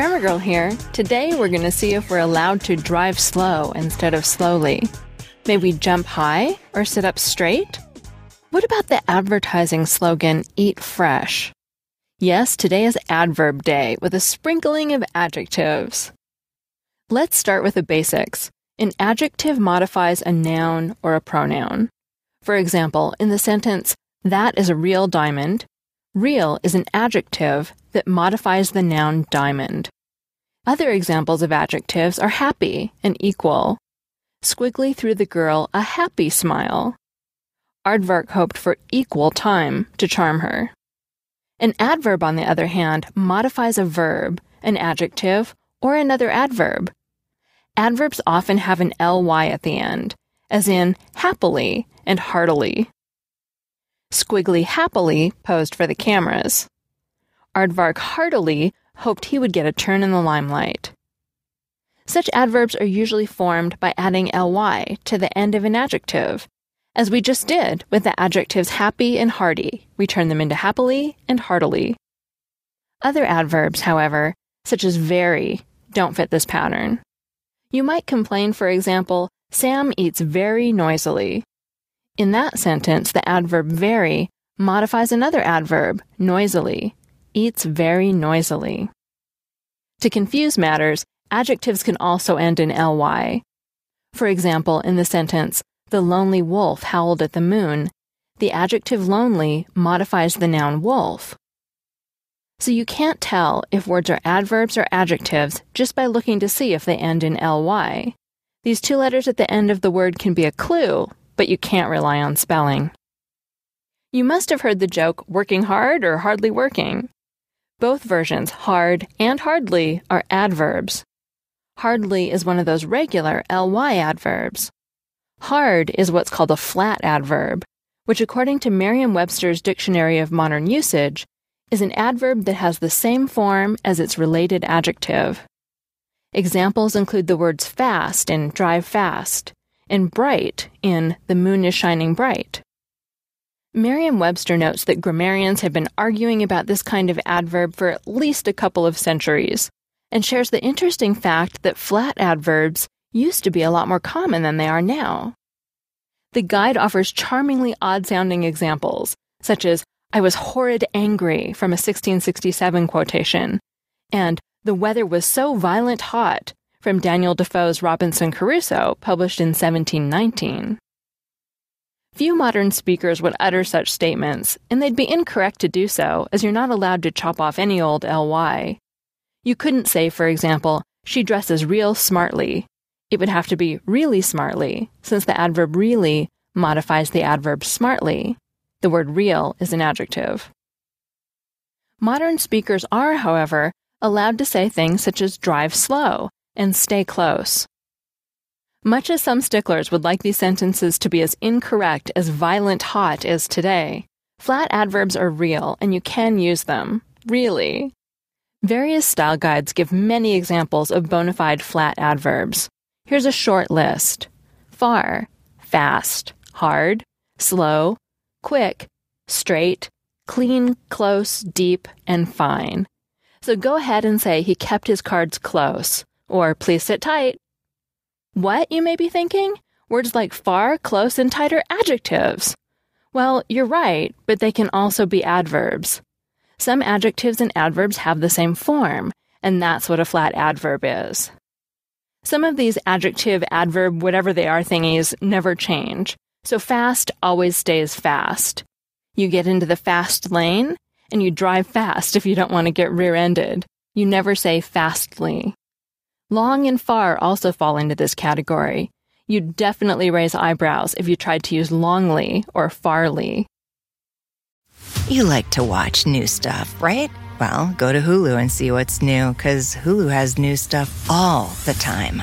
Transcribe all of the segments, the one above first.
Grammar Girl here. Today we're going to see if we're allowed to drive slow instead of slowly. May we jump high or sit up straight? What about the advertising slogan, Eat Fresh? Yes, today is adverb day with a sprinkling of adjectives. Let's start with the basics. An adjective modifies a noun or a pronoun. For example, in the sentence, that is a real diamond, real is an adjective that modifies the noun diamond. Other examples of adjectives are happy and equal. Squiggly threw the girl a happy smile. Aardvark hoped for equal time to charm her. An adverb, on the other hand, modifies a verb, an adjective, or another adverb. Adverbs often have an ly at the end, as in happily and heartily. Squiggly happily posed for the cameras. Aardvark heartily hoped he would get a turn in the limelight. Such adverbs are usually formed by adding ly to the end of an adjective. As we just did with the adjectives happy and hearty, we turn them into happily and heartily. Other adverbs, however, such as very, don't fit this pattern. You might complain, for example, Sam eats very noisily. In that sentence, the adverb very modifies another adverb, noisily, eats very noisily. To confuse matters, adjectives can also end in ly. For example, in the sentence, the lonely wolf howled at the moon, the adjective lonely modifies the noun wolf. So you can't tell if words are adverbs or adjectives just by looking to see if they end in ly. These two letters at the end of the word can be a clue, but you can't rely on spelling. You must have heard the joke working hard or hardly working. Both versions, hard and hardly, are adverbs. Hardly is one of those regular ly adverbs. Hard is what's called a flat adverb, which, according to Merriam Webster's Dictionary of Modern Usage, is an adverb that has the same form as its related adjective. Examples include the words fast and drive fast and bright in the moon is shining bright. Merriam Webster notes that grammarians have been arguing about this kind of adverb for at least a couple of centuries, and shares the interesting fact that flat adverbs used to be a lot more common than they are now. The guide offers charmingly odd sounding examples, such as I was horrid angry from a 1667 quotation, and the weather was so violent hot from Daniel Defoe's Robinson Crusoe, published in 1719. Few modern speakers would utter such statements, and they'd be incorrect to do so, as you're not allowed to chop off any old ly. You couldn't say, for example, she dresses real smartly. It would have to be really smartly, since the adverb really modifies the adverb smartly. The word real is an adjective. Modern speakers are, however, allowed to say things such as drive slow and stay close. Much as some sticklers would like these sentences to be as incorrect as violent hot is today, flat adverbs are real and you can use them. Really. Various style guides give many examples of bona fide flat adverbs. Here's a short list far, fast, hard, slow, quick, straight, clean, close, deep, and fine. So go ahead and say he kept his cards close, or please sit tight. What, you may be thinking? Words like far, close, and tight are adjectives. Well, you're right, but they can also be adverbs. Some adjectives and adverbs have the same form, and that's what a flat adverb is. Some of these adjective, adverb, whatever they are thingies never change. So fast always stays fast. You get into the fast lane and you drive fast if you don't want to get rear ended. You never say fastly. Long and far also fall into this category. You'd definitely raise eyebrows if you tried to use longly or farly. You like to watch new stuff, right? Well, go to Hulu and see what's new, because Hulu has new stuff all the time.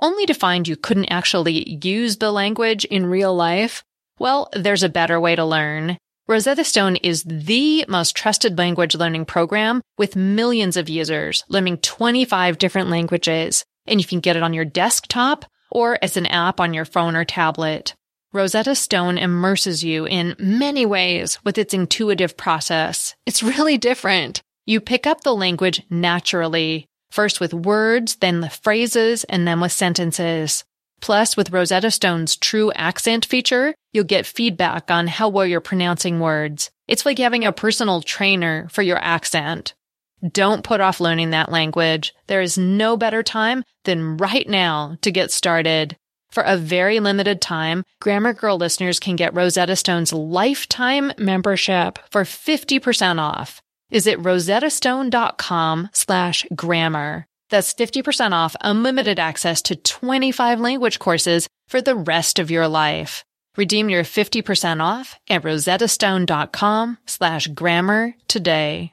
only to find you couldn't actually use the language in real life? Well, there's a better way to learn. Rosetta Stone is the most trusted language learning program with millions of users learning 25 different languages. And you can get it on your desktop or as an app on your phone or tablet. Rosetta Stone immerses you in many ways with its intuitive process. It's really different. You pick up the language naturally, first with words, then the phrases, and then with sentences. Plus, with Rosetta Stone's true accent feature, you'll get feedback on how well you're pronouncing words. It's like having a personal trainer for your accent. Don't put off learning that language. There is no better time than right now to get started. For a very limited time, Grammar Girl listeners can get Rosetta Stone's lifetime membership for 50% off. Visit rosettastone.com slash grammar. That's 50% off unlimited access to 25 language courses for the rest of your life. Redeem your 50% off at rosettastone.com slash grammar today.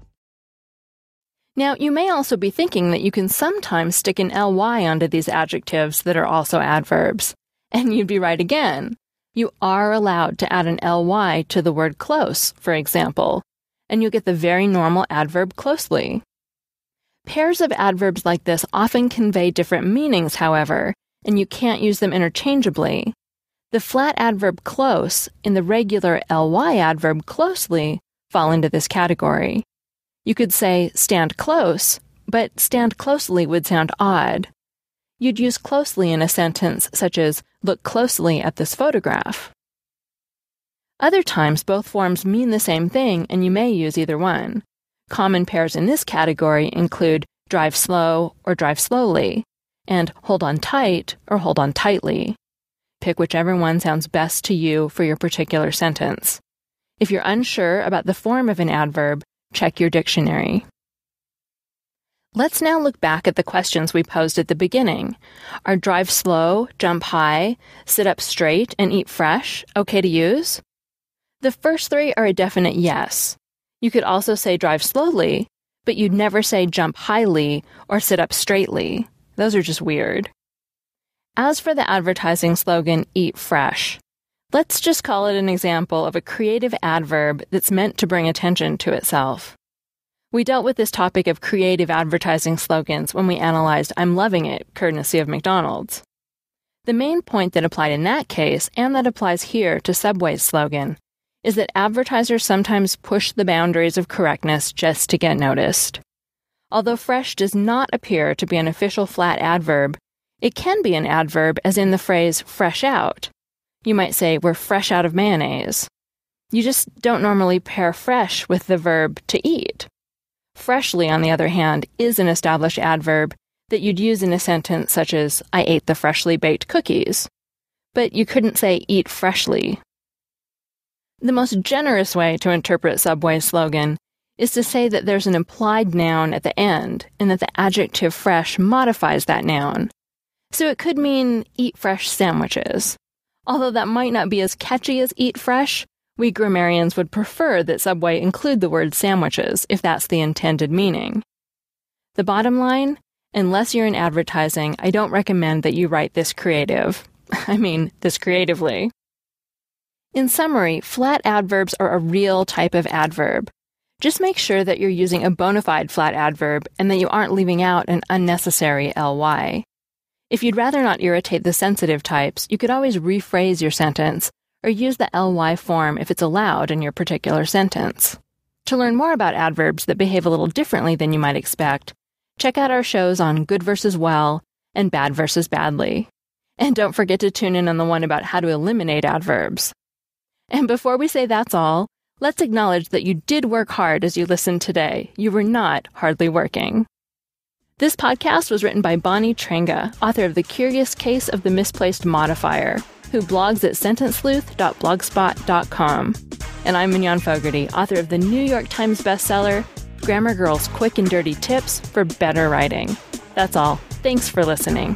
Now, you may also be thinking that you can sometimes stick an ly onto these adjectives that are also adverbs. And you'd be right again. You are allowed to add an ly to the word close, for example, and you'll get the very normal adverb closely. Pairs of adverbs like this often convey different meanings, however, and you can't use them interchangeably. The flat adverb close and the regular ly adverb closely fall into this category. You could say stand close, but stand closely would sound odd. You'd use closely in a sentence such as look closely at this photograph. Other times, both forms mean the same thing, and you may use either one. Common pairs in this category include drive slow or drive slowly, and hold on tight or hold on tightly. Pick whichever one sounds best to you for your particular sentence. If you're unsure about the form of an adverb, check your dictionary. Let's now look back at the questions we posed at the beginning. Are drive slow, jump high, sit up straight, and eat fresh okay to use? The first three are a definite yes. You could also say drive slowly, but you'd never say jump highly or sit up straightly. Those are just weird. As for the advertising slogan, Eat Fresh, let's just call it an example of a creative adverb that's meant to bring attention to itself. We dealt with this topic of creative advertising slogans when we analyzed I'm Loving It, courtesy of McDonald's. The main point that applied in that case, and that applies here to Subway's slogan, is that advertisers sometimes push the boundaries of correctness just to get noticed. Although fresh does not appear to be an official flat adverb, it can be an adverb, as in the phrase fresh out. You might say, we're fresh out of mayonnaise. You just don't normally pair fresh with the verb to eat. Freshly, on the other hand, is an established adverb that you'd use in a sentence such as, I ate the freshly baked cookies. But you couldn't say eat freshly. The most generous way to interpret Subway's slogan is to say that there's an implied noun at the end and that the adjective fresh modifies that noun. So it could mean eat fresh sandwiches. Although that might not be as catchy as eat fresh, we grammarians would prefer that Subway include the word sandwiches if that's the intended meaning. The bottom line unless you're in advertising, I don't recommend that you write this creative. I mean, this creatively. In summary, flat adverbs are a real type of adverb. Just make sure that you're using a bona fide flat adverb and that you aren't leaving out an unnecessary ly. If you'd rather not irritate the sensitive types, you could always rephrase your sentence or use the ly form if it's allowed in your particular sentence. To learn more about adverbs that behave a little differently than you might expect, check out our shows on good versus well and bad versus badly. And don't forget to tune in on the one about how to eliminate adverbs. And before we say that's all, let's acknowledge that you did work hard as you listened today. You were not hardly working. This podcast was written by Bonnie Trenga, author of The Curious Case of the Misplaced Modifier, who blogs at sentencesleuth.blogspot.com. And I'm Mignon Fogarty, author of the New York Times bestseller, Grammar Girl's Quick and Dirty Tips for Better Writing. That's all. Thanks for listening.